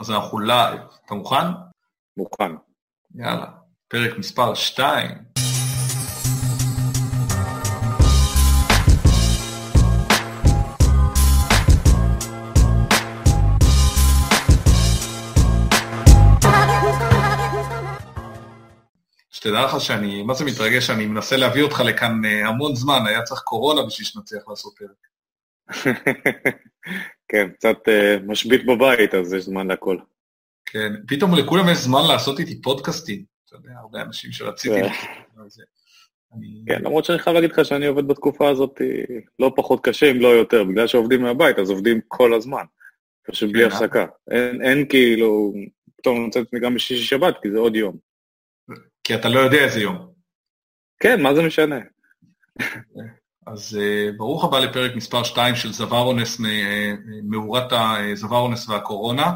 אז אנחנו live. אתה מוכן? מוכן. יאללה. פרק מספר 2. שתדע לך שאני, מה זה מתרגש, שאני מנסה להביא אותך לכאן אה, המון זמן, היה צריך קורונה בשביל שנצליח לעשות פרק. כן, קצת uh, משבית בבית, אז יש זמן להכל. כן, פתאום לכולם יש זמן לעשות איתי פודקאסטים. אתה יודע, הרבה אנשים שרציתי... כן, למרות שאני חייב להגיד לך שאני עובד בתקופה הזאת לא פחות קשה, אם לא יותר, בגלל שעובדים מהבית, אז עובדים כל הזמן. פשוט בלי כן, אה? הפסקה. אין כאילו, פתאום אני רוצה גם בשישי שבת, כי זה עוד יום. כי אתה לא יודע איזה יום. כן, מה זה משנה? אז uh, ברוך הבא לפרק מספר 2 של זווארונס, אה, מאורת הזווארונס והקורונה.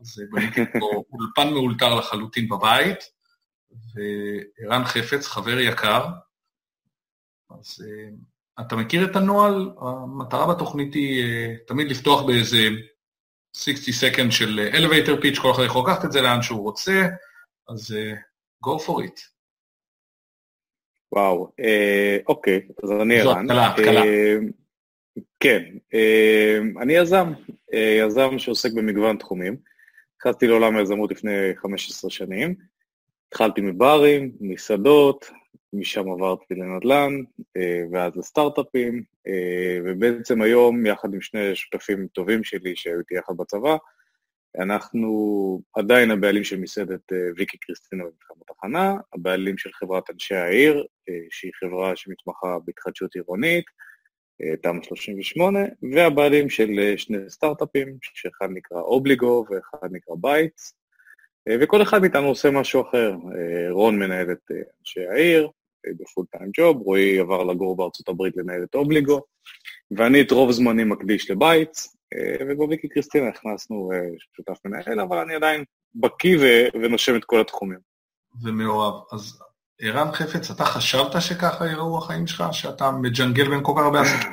אז בניתי פה אולפן מאולתר לחלוטין בבית, וערן חפץ, חבר יקר. אז uh, אתה מכיר את הנוהל? המטרה בתוכנית היא uh, תמיד לפתוח באיזה 60 סקנד של elevator pitch, כל אחד יכול לקחת את זה לאן שהוא רוצה, אז uh, go for it. וואו, אה, אוקיי, אז אני ערן. זו התחלה, התחלה. אה, כן, אה, אני יזם, אה, יזם שעוסק במגוון תחומים. נכנסתי לעולם היזמות לפני 15 שנים. התחלתי מברים, מסעדות, משם עברתי לנדל"ן, אה, ואז לסטארט-אפים, אה, ובעצם היום, יחד עם שני שותפים טובים שלי שהיו איתי יחד בצבא, אנחנו עדיין הבעלים של מסעדת אה, ויקי קריסטינה במתחם התחנה, הבעלים של חברת אנשי העיר, אה, שהיא חברה שמתמחה בהתחדשות עירונית, אה, תמ"א 38, והבעלים של שני סטארט-אפים, שאחד נקרא אובליגו ואחד נקרא Bites, וכל אחד מאיתנו עושה משהו אחר. רון מנהל את אנשי העיר ב full time job, רועי עבר לגור בארצות הברית לנהל את אובליגו, ואני את רוב זמני מקדיש לבייטס, אה, ובוויקי קריסטינה הכנסנו אה, שותף מנהל, אבל אני עדיין בקיא ונושם את כל התחומים. ומאוהב. אז ערן חפץ, אתה חשבת שככה יראו החיים שלך, שאתה מג'נגל בין כל כך הרבה עסקים?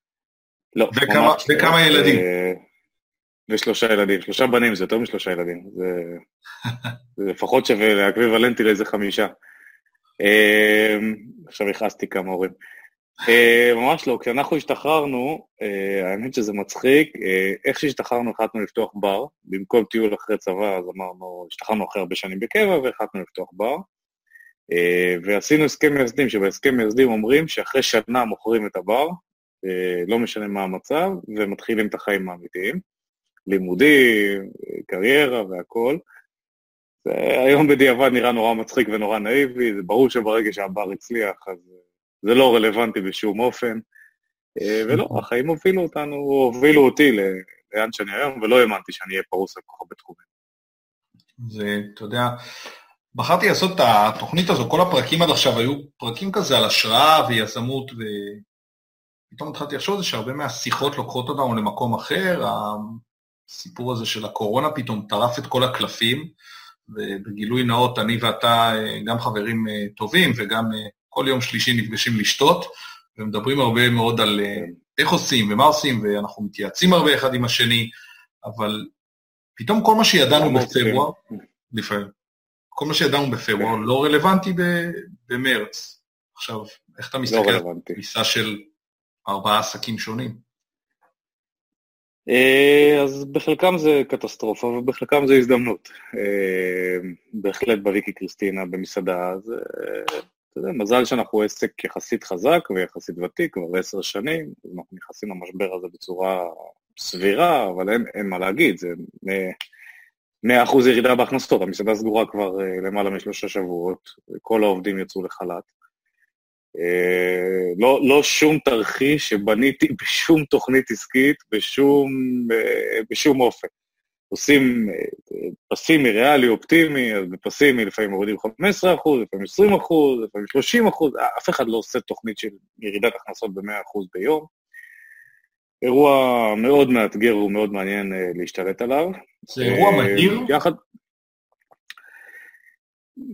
לא, וכמה, ממש. וכמה ילדים? אה, ושלושה ילדים. שלושה בנים זה יותר משלושה ילדים. זה, זה לפחות שווה לאקוויוולנטי לאיזה חמישה. עכשיו הכעסתי כמה הורים. אה, ממש לא, כשאנחנו השתחררנו, אה, האמת שזה מצחיק, אה, איך שהשתחררנו החלטנו לפתוח בר, במקום טיול אחרי צבא, אז אמרנו, השתחררנו אחרי הרבה שנים בקבע והחלטנו לפתוח בר, ועשינו הסכם מייסדים, שבהסכם מייסדים אומרים שאחרי שנה מוכרים את הבר, לא משנה מה המצב, ומתחילים את החיים האמיתיים, לימודים, קריירה והכול. היום בדיעבד נראה נורא מצחיק ונורא נאיבי, זה ברור שברגע שהבר הצליח, אז זה לא רלוונטי בשום אופן. אה, ולא, החיים הובילו אותנו, הובילו אותי לאן שאני היום, ולא האמנתי שאני אהיה פרוס על כל כך הרבה תחומים. זה, אתה יודע, בחרתי לעשות את התוכנית הזו, כל הפרקים עד עכשיו היו פרקים כזה על השראה ויזמות, ופתאום התחלתי לחשוב על זה שהרבה מהשיחות לוקחות אותנו למקום אחר, הסיפור הזה של הקורונה פתאום טרף את כל הקלפים, ובגילוי נאות, אני ואתה אה, גם חברים אה, טובים וגם כל יום שלישי נפגשים לשתות, ומדברים הרבה מאוד על אה, איך עושים ומה עושים, ואנחנו מתייעצים הרבה אחד עם השני, אבל פתאום כל מה שידענו בפברואר, לפעמים, כל מה שידענו בפברואר לא רלוונטי במרץ. עכשיו, איך אתה לא מסתכל על פריסה של ארבעה עסקים שונים? אה, אז בחלקם זה קטסטרופה ובחלקם זה הזדמנות. אה, בהחלט בוויקי קריסטינה במסעדה, זה אתה יודע, מזל שאנחנו עסק יחסית חזק ויחסית ותיק, כבר עשר שנים, אנחנו נכנסים למשבר הזה בצורה סבירה, אבל אין, אין מה להגיד, זה 100% ירידה בהכנסות, המסעדה סגורה כבר אה, למעלה משלושה שבועות, כל העובדים יצאו לחל"ת. אה, לא, לא שום תרחיש שבניתי בשום תוכנית עסקית, בשום, אה, בשום אופן. עושים פסימי, ריאלי, אופטימי, אז בפסימי לפעמים מורידים 15 אחוז, לפעמים 20 אחוז, לפעמים 30 אחוז, אף אחד לא עושה תוכנית של ירידת הכנסות ב-100 אחוז ביום. אירוע מאוד מאתגר ומאוד מעניין אה, להשתלט עליו. זה אירוע אה, מהיר? יחד...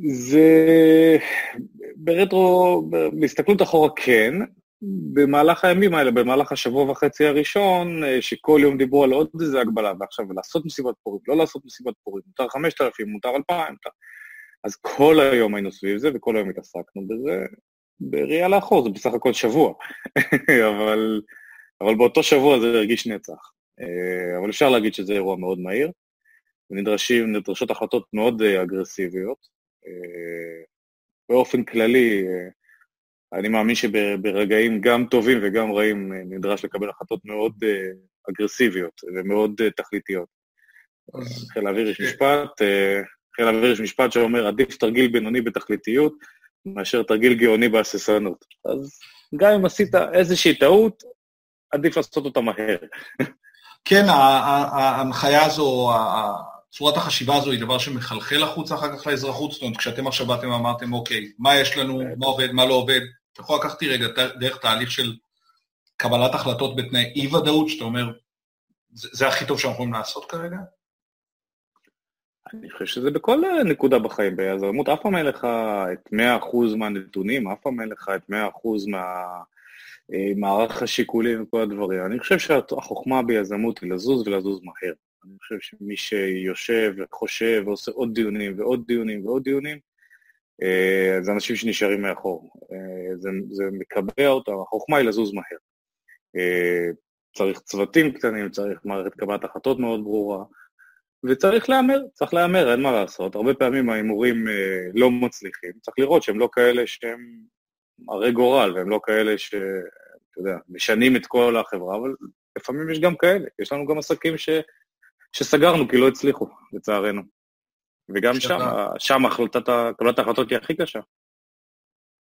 זה ברטרו, בהסתכלות אחורה כן, במהלך הימים האלה, במהלך השבוע וחצי הראשון, אה, שכל יום דיברו על עוד איזה הגבלה, ועכשיו לעשות מסיבת פורים, לא לעשות מסיבת פורים, מותר 5,000, מותר 2,000, מותר... אז כל היום היינו סביב זה, וכל היום התעסקנו בזה. בראייה לאחור, זה בסך הכל שבוע, אבל, אבל באותו שבוע זה הרגיש נצח. אה, אבל אפשר להגיד שזה אירוע מאוד מהיר, ונדרשות החלטות מאוד אה, אגרסיביות. באופן כללי, אני מאמין שברגעים גם טובים וגם רעים אה, נדרש לקבל החלטות מאוד אה, אגרסיביות ומאוד אה, תכליתיות. חיל האוויר יש משפט, חיל האוויר יש משפט שאומר, עדיף תרגיל בינוני בתכליתיות מאשר תרגיל גאוני בהססנות. אז גם אם עשית איזושהי טעות, עדיף לעשות אותה מהר. כן, ההנחיה הזו, צורת החשיבה הזו היא דבר שמחלחל החוצה אחר כך לאזרחות, זאת אומרת, כשאתם עכשיו באתם ואמרתם, אוקיי, מה יש לנו, מה עובד, מה לא עובד, אתה יכול לקחת רגע דרך תהליך של קבלת החלטות בתנאי אי-ודאות, שאתה אומר, זה, זה הכי טוב שאנחנו יכולים לעשות כרגע? אני חושב שזה בכל נקודה בחיים. ביזמות אף פעם אין לך את 100% מהנתונים, אף פעם אין לך את 100% מהמערך השיקולים וכל הדברים. אני חושב שהחוכמה ביזמות היא לזוז ולזוז מהר. אני חושב שמי שיושב וחושב ועושה עוד דיונים ועוד דיונים ועוד דיונים, אה, זה אנשים שנשארים מאחור. אה, זה, זה מקבע אותם, החוכמה היא לזוז מהר. אה, צריך צוותים קטנים, צריך מערכת קבלת החלטות מאוד ברורה, וצריך להמר, צריך להמר, אין מה לעשות. הרבה פעמים ההימורים לא מצליחים, צריך לראות שהם לא כאלה שהם הרי גורל, והם לא כאלה ש... אתה יודע, משנים את כל החברה, אבל לפעמים יש גם כאלה. יש לנו גם עסקים ש... שסגרנו כי לא הצליחו, לצערנו. וגם שם, שם החלטת, קבלת ההחלטות היא הכי קשה.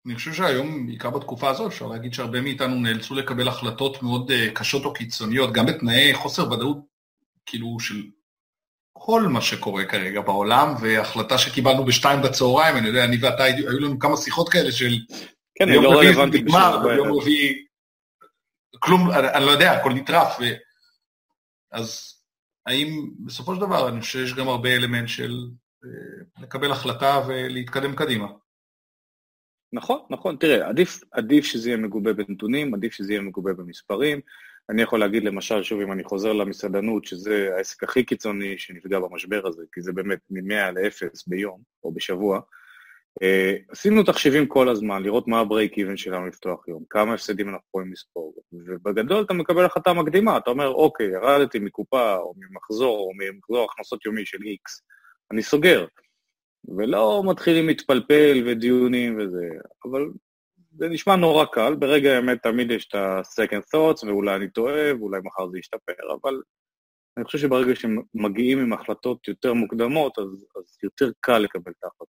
אני חושב שהיום, בעיקר בתקופה הזאת, אפשר להגיד שהרבה מאיתנו נאלצו לקבל החלטות מאוד uh, קשות או קיצוניות, גם בתנאי חוסר ודאות, כאילו, של כל מה שקורה כרגע בעולם, והחלטה שקיבלנו בשתיים בצהריים, אני יודע, אני ואתה, היו לנו כמה שיחות כאלה של... כן, היא לא רלוונטית בשביל יום רביעי, כלום, אני, לא יודע, הכל נטרף, ו... אז האם בסופו של דבר, אני חושב שיש גם הרבה אלמנט של אה, לקבל החלטה ולהתקדם קדימה. נכון, נכון. תראה, עדיף, עדיף שזה יהיה מגובה בנתונים, עדיף שזה יהיה מגובה במספרים. אני יכול להגיד למשל, שוב, אם אני חוזר למסעדנות, שזה העסק הכי קיצוני שנפגע במשבר הזה, כי זה באמת מ-100 ל-0 ביום או בשבוע, Uh, עשינו תחשיבים כל הזמן, לראות מה הברייק איבן שלנו לפתוח יום, כמה הפסדים אנחנו יכולים לספור, ובגדול אתה מקבל החלטה מקדימה, אתה אומר, אוקיי, ירדתי מקופה או ממחזור או ממחזור הכנסות יומי של X, אני סוגר. ולא מתחילים להתפלפל ודיונים וזה, אבל זה נשמע נורא קל, ברגע האמת תמיד יש את ה-second thoughts, ואולי אני טועה, ואולי מחר זה ישתפר, אבל אני חושב שברגע שמגיעים עם החלטות יותר מוקדמות, אז, אז יותר קל לקבל את ההחלטות.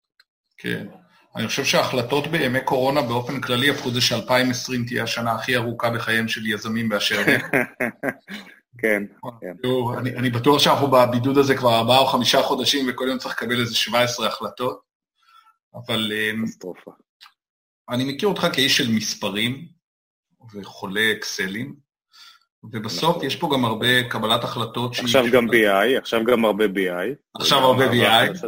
כן. אני חושב שההחלטות בימי קורונה באופן כללי הפכו זה ש-2020 תהיה השנה הכי ארוכה בחייהם של יזמים באשר הם. כן, כן. אני בטוח שאנחנו בבידוד הזה כבר ארבעה או חמישה חודשים, וכל יום צריך לקבל איזה 17 החלטות, אבל... אמ, קטסטרופה. אני מכיר אותך כאיש של מספרים וחולה אקסלים, ובסוף נכון. יש פה גם הרבה קבלת החלטות... עכשיו גם BI, עכשיו גם הרבה BI. עכשיו הרבה BI.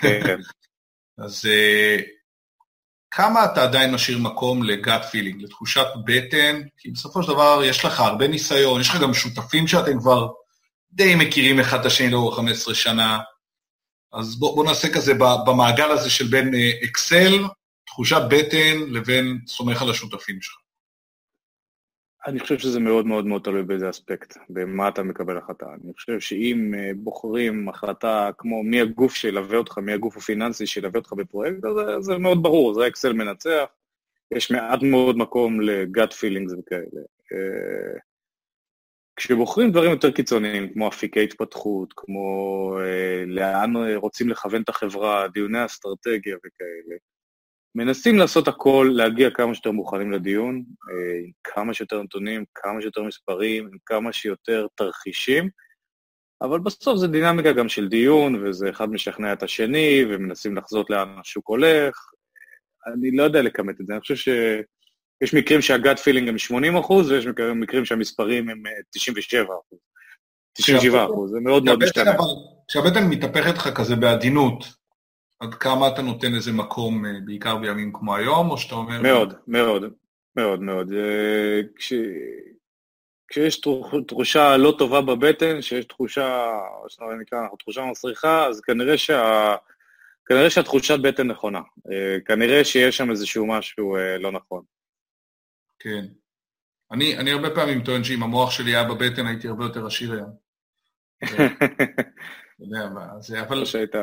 כן. אז uh, כמה אתה עדיין משאיר מקום לגאט פילינג, לתחושת בטן? כי בסופו של דבר יש לך הרבה ניסיון, יש לך גם שותפים שאתם כבר די מכירים אחד את השני לאורך 15 שנה, אז בוא, בוא נעשה כזה במעגל הזה של בין אקסל, uh, תחושת בטן, לבין סומך על השותפים שלך. אני חושב שזה מאוד מאוד מאוד תלוי באיזה אספקט, במה אתה מקבל החלטה. אני חושב שאם אה, בוחרים החלטה כמו מי הגוף שילווה אותך, מי הגוף הפיננסי שילווה אותך בפרויקט, אז זה מאוד ברור, זה אקסל מנצח, יש מעט מאוד מקום לגאט פילינגס וכאלה. אה, כשבוחרים דברים יותר קיצוניים, כמו אפיקי התפתחות, כמו אה, לאן רוצים לכוון את החברה, דיוני אסטרטגיה וכאלה, מנסים לעשות הכל, להגיע כמה שיותר מוכנים לדיון, אה, עם כמה שיותר נתונים, כמה שיותר מספרים, עם כמה שיותר תרחישים, אבל בסוף זה דינמיקה גם של דיון, וזה אחד משכנע את השני, ומנסים לחזות לאן השוק הולך. אני לא יודע לכמת את זה, אני חושב שיש מקרים שהגאט פילינג הם 80 אחוז, ויש מקרים שהמספרים הם 97 אה, אחוז. 97 אחוז, זה מאוד מאוד משתנה. כשהבטן מתהפכת לך כזה בעדינות, עד כמה אתה נותן איזה מקום, אה, בעיקר בימים כמו היום, או שאתה אומר... מאוד, מאוד. מאוד מאוד. כש... כשיש תחושה לא טובה בבטן, שיש תחושה, מה נקרא, תחושה מסריחה, אז כנראה, שה... כנראה שהתחושת בטן נכונה. כנראה שיש שם איזשהו משהו לא נכון. כן. אני, אני הרבה פעמים טוען שאם המוח שלי היה בבטן הייתי הרבה יותר עשיר היום. אתה יודע מה, זה אבל... או שהיית...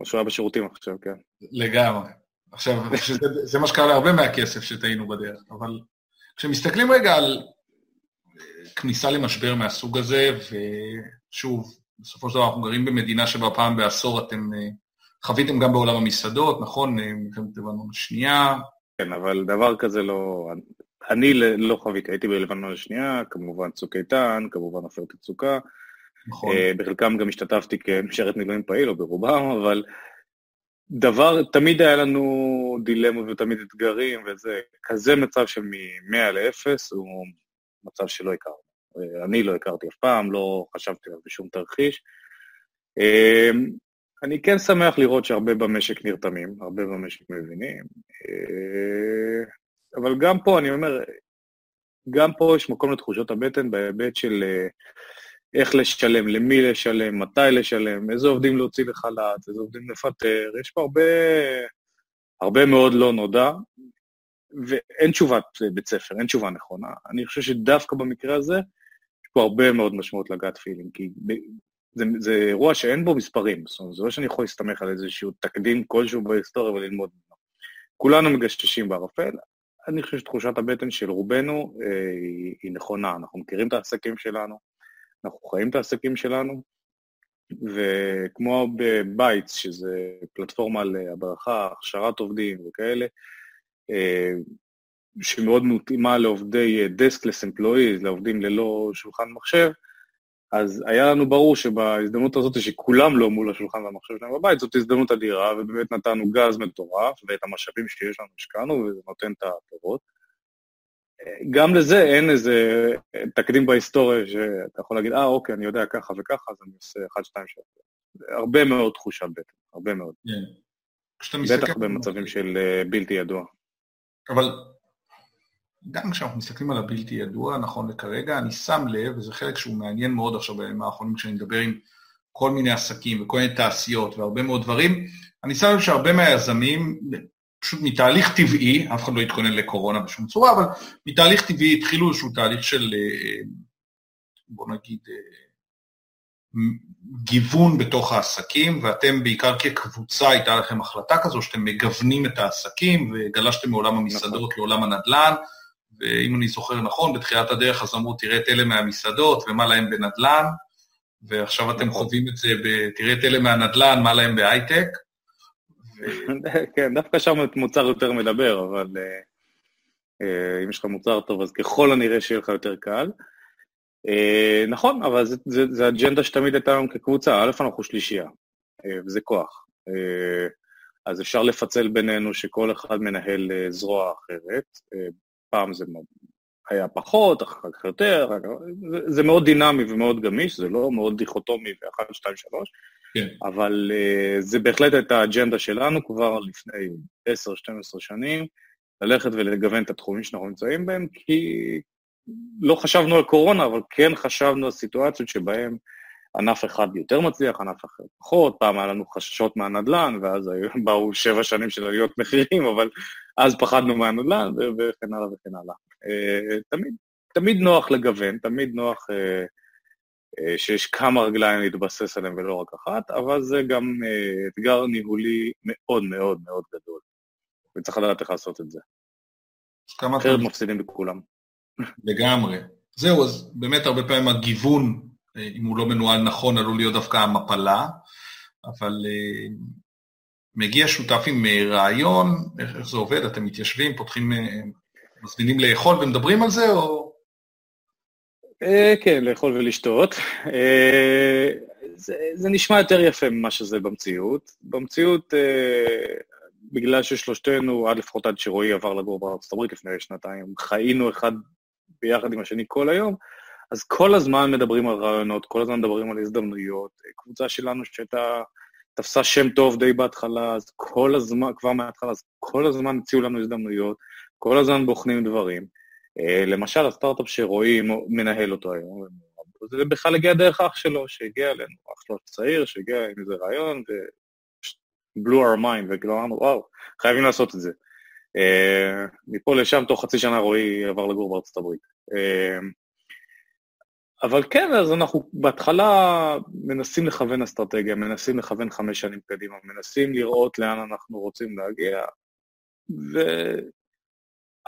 או שהוא היה בשירותים עכשיו, כן. לגמרי. עכשיו, שזה, זה מה שקרה להרבה מהכסף שטעינו בדרך, אבל כשמסתכלים רגע על אה, כניסה למשבר מהסוג הזה, ושוב, בסופו של דבר אנחנו גרים במדינה שבה פעם בעשור אתם אה, חוויתם גם בעולם המסעדות, נכון? אה, מלחמת לבנון השנייה. כן, אבל דבר כזה לא... אני לא חוויתי, הייתי בלבנון השנייה, כמובן צוק איתן, כמובן עופרת יצוקה. נכון. בחלקם גם השתתפתי כמשרת מילואים פעיל, או ברובם, אבל דבר, תמיד היה לנו דילמות ותמיד אתגרים, וזה, כזה מצב של מ-100 ל-0 הוא מצב שלא הכרנו. אני לא הכרתי אף פעם, לא חשבתי עליו בשום תרחיש. אמ, אני כן שמח לראות שהרבה במשק נרתמים, הרבה במשק מבינים, אה, אבל גם פה, אני אומר, גם פה יש מקום לתחושות הבטן בהיבט של אה, איך לשלם, למי לשלם, מתי לשלם, איזה עובדים להוציא לחל"ת, איזה עובדים לפטר, יש פה הרבה, הרבה מאוד לא נודע, ואין תשובת בית ספר, אין תשובה נכונה. אני חושב שדווקא במקרה הזה, יש פה הרבה מאוד משמעות ל gut feeling, כי זה, זה אירוע שאין בו מספרים, זאת אומרת, זה לא שאני יכול להסתמך על איזשהו תקדים כלשהו בהיסטוריה וללמוד ממנו. כולנו מגששים בערפל, אני חושב שתחושת הבטן של רובנו אה, היא, נכונה, אנחנו מכירים את העסקים שלנו, אנחנו חיים את העסקים שלנו, וכמו ב Bites, שזה פלטפורמה להדרכה, הכשרת עובדים וכאלה, אה, שמאוד מתאימה לעובדי דסקלס אמפלואיז, לעובדים ללא שולחן מחשב, אז היה לנו ברור שבהזדמנות הזאת שכולם לא מול השולחן והמחשב שלהם בבית, זאת הזדמנות אדירה, ובאמת נתנו גז מטורף, ואת המשאבים שיש לנו השקענו, וזה נותן את הפירות. גם לזה אין איזה תקדים בהיסטוריה שאתה יכול להגיד, אה, אוקיי, אני יודע ככה וככה, אז אני עושה 1, 2, 3. הרבה מאוד תחושה בטח, הרבה מאוד. כן. בטח במצבים של אה, בלתי ידוע. אבל גם כשאנחנו מסתכלים על הבלתי ידוע, נכון לכרגע, אני שם לב, וזה חלק שהוא מעניין מאוד עכשיו בימים האחרונים, כשאני מדבר עם כל מיני עסקים וכל מיני תעשיות והרבה מאוד דברים, אני שם לב שהרבה מהיזמים, פשוט מתהליך טבעי, אף אחד לא התכונן לקורונה בשום צורה, אבל מתהליך טבעי התחילו איזשהו תהליך של, אה, בוא נגיד, אה, גיוון בתוך העסקים, ואתם בעיקר כקבוצה, הייתה לכם החלטה כזו, שאתם מגוונים את העסקים, וגלשתם מעולם המסעדות נכון. לעולם הנדל"ן, ואם אני זוכר נכון, בתחילת הדרך אז אמרו, תראה את אלה מהמסעדות ומה להם בנדל"ן, ועכשיו אתם נכון. חווים את זה, תראה את אלה מהנדל"ן, מה להם בהייטק. כן, דווקא שם מוצר יותר מדבר, אבל uh, uh, אם יש לך מוצר טוב, אז ככל הנראה שיהיה לך יותר קל. Uh, נכון, אבל זו אג'נדה שתמיד הייתה לנו כקבוצה. א', אנחנו שלישייה, וזה כוח. אז אפשר לפצל בינינו שכל אחד מנהל זרוע אחרת. פעם זה היה פחות, אחר כך יותר, זה, זה מאוד דינמי ומאוד גמיש, זה לא מאוד דיכוטומי ב-1, 2, 3, כן. אבל uh, זה בהחלט הייתה האג'נדה שלנו כבר לפני 10-12 שנים, ללכת ולגוון את התחומים שאנחנו נמצאים בהם, כי לא חשבנו על קורונה, אבל כן חשבנו על סיטואציות שבהן ענף אחד יותר מצליח, ענף אחר פחות, פעם היה לנו חששות מהנדל"ן, ואז באו שבע שנים של עליות מחירים, אבל אז פחדנו מהנדל"ן, וכן הלאה וכן הלאה. אה, תמיד, תמיד נוח לגוון, תמיד נוח אה, אה, שיש כמה רגליים להתבסס עליהם ולא רק אחת, אבל זה גם אתגר ניהולי מאוד מאוד מאוד גדול, וצריך לדעת איך לעשות את זה. אחרת מפסידים בכולם. לגמרי. זהו, אז באמת הרבה פעמים הגיוון, אם הוא לא מנוהל נכון, עלול להיות דווקא המפלה, אבל מגיע שותף עם רעיון, איך זה עובד, אתם מתיישבים, פותחים מזמינים לאכול ומדברים על זה, או... אה, כן, לאכול ולשתות. אה, זה, זה נשמע יותר יפה ממה שזה במציאות. במציאות, אה, בגלל ששלושתנו, עד לפחות עד שרועי עבר לגור בארצות הברית לפני שנתיים, חיינו אחד ביחד עם השני כל היום, אז כל הזמן מדברים על רעיונות, כל הזמן מדברים על הזדמנויות. קבוצה שלנו שהייתה, תפסה שם טוב די בהתחלה, אז כל הזמן, כבר מההתחלה, אז כל הזמן הציעו לנו הזדמנויות. כל הזמן בוחנים דברים. למשל, הסטארט-אפ שרועי מנהל אותו היום, זה בכלל הגיע דרך אח שלו, שהגיע אלינו, אח שלו צעיר, שהגיע עם איזה רעיון, ו... blew our mind, וכאילו אמרנו, וואו, חייבים לעשות את זה. Uh, מפה לשם, תוך חצי שנה רועי עבר לגור בארצות הברית. אבל כן, אז אנחנו בהתחלה מנסים לכוון אסטרטגיה, מנסים לכוון חמש שנים קדימה, מנסים לראות לאן אנחנו רוצים להגיע,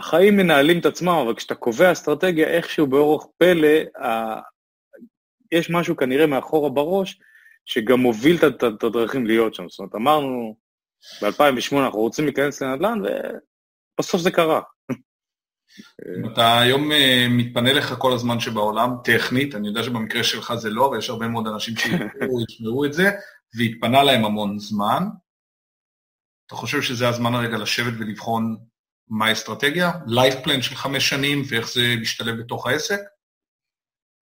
והחיים מנהלים את עצמם, אבל כשאתה קובע אסטרטגיה, איכשהו באורח פלא, ה... יש משהו כנראה מאחורה בראש, שגם מוביל את הדרכים להיות שם. זאת אומרת, אמרנו, ב-2008 אנחנו רוצים להיכנס לנדל"ן, ובסוף זה קרה. אתה היום אה, מתפנה לך כל הזמן שבעולם, טכנית, אני יודע שבמקרה שלך זה לא, ויש הרבה מאוד אנשים שישמעו את זה, והתפנה להם המון זמן. אתה חושב שזה הזמן הרגע לשבת ולבחון מה האסטרטגיה? לייף פלן של חמש שנים ואיך זה משתלב בתוך העסק?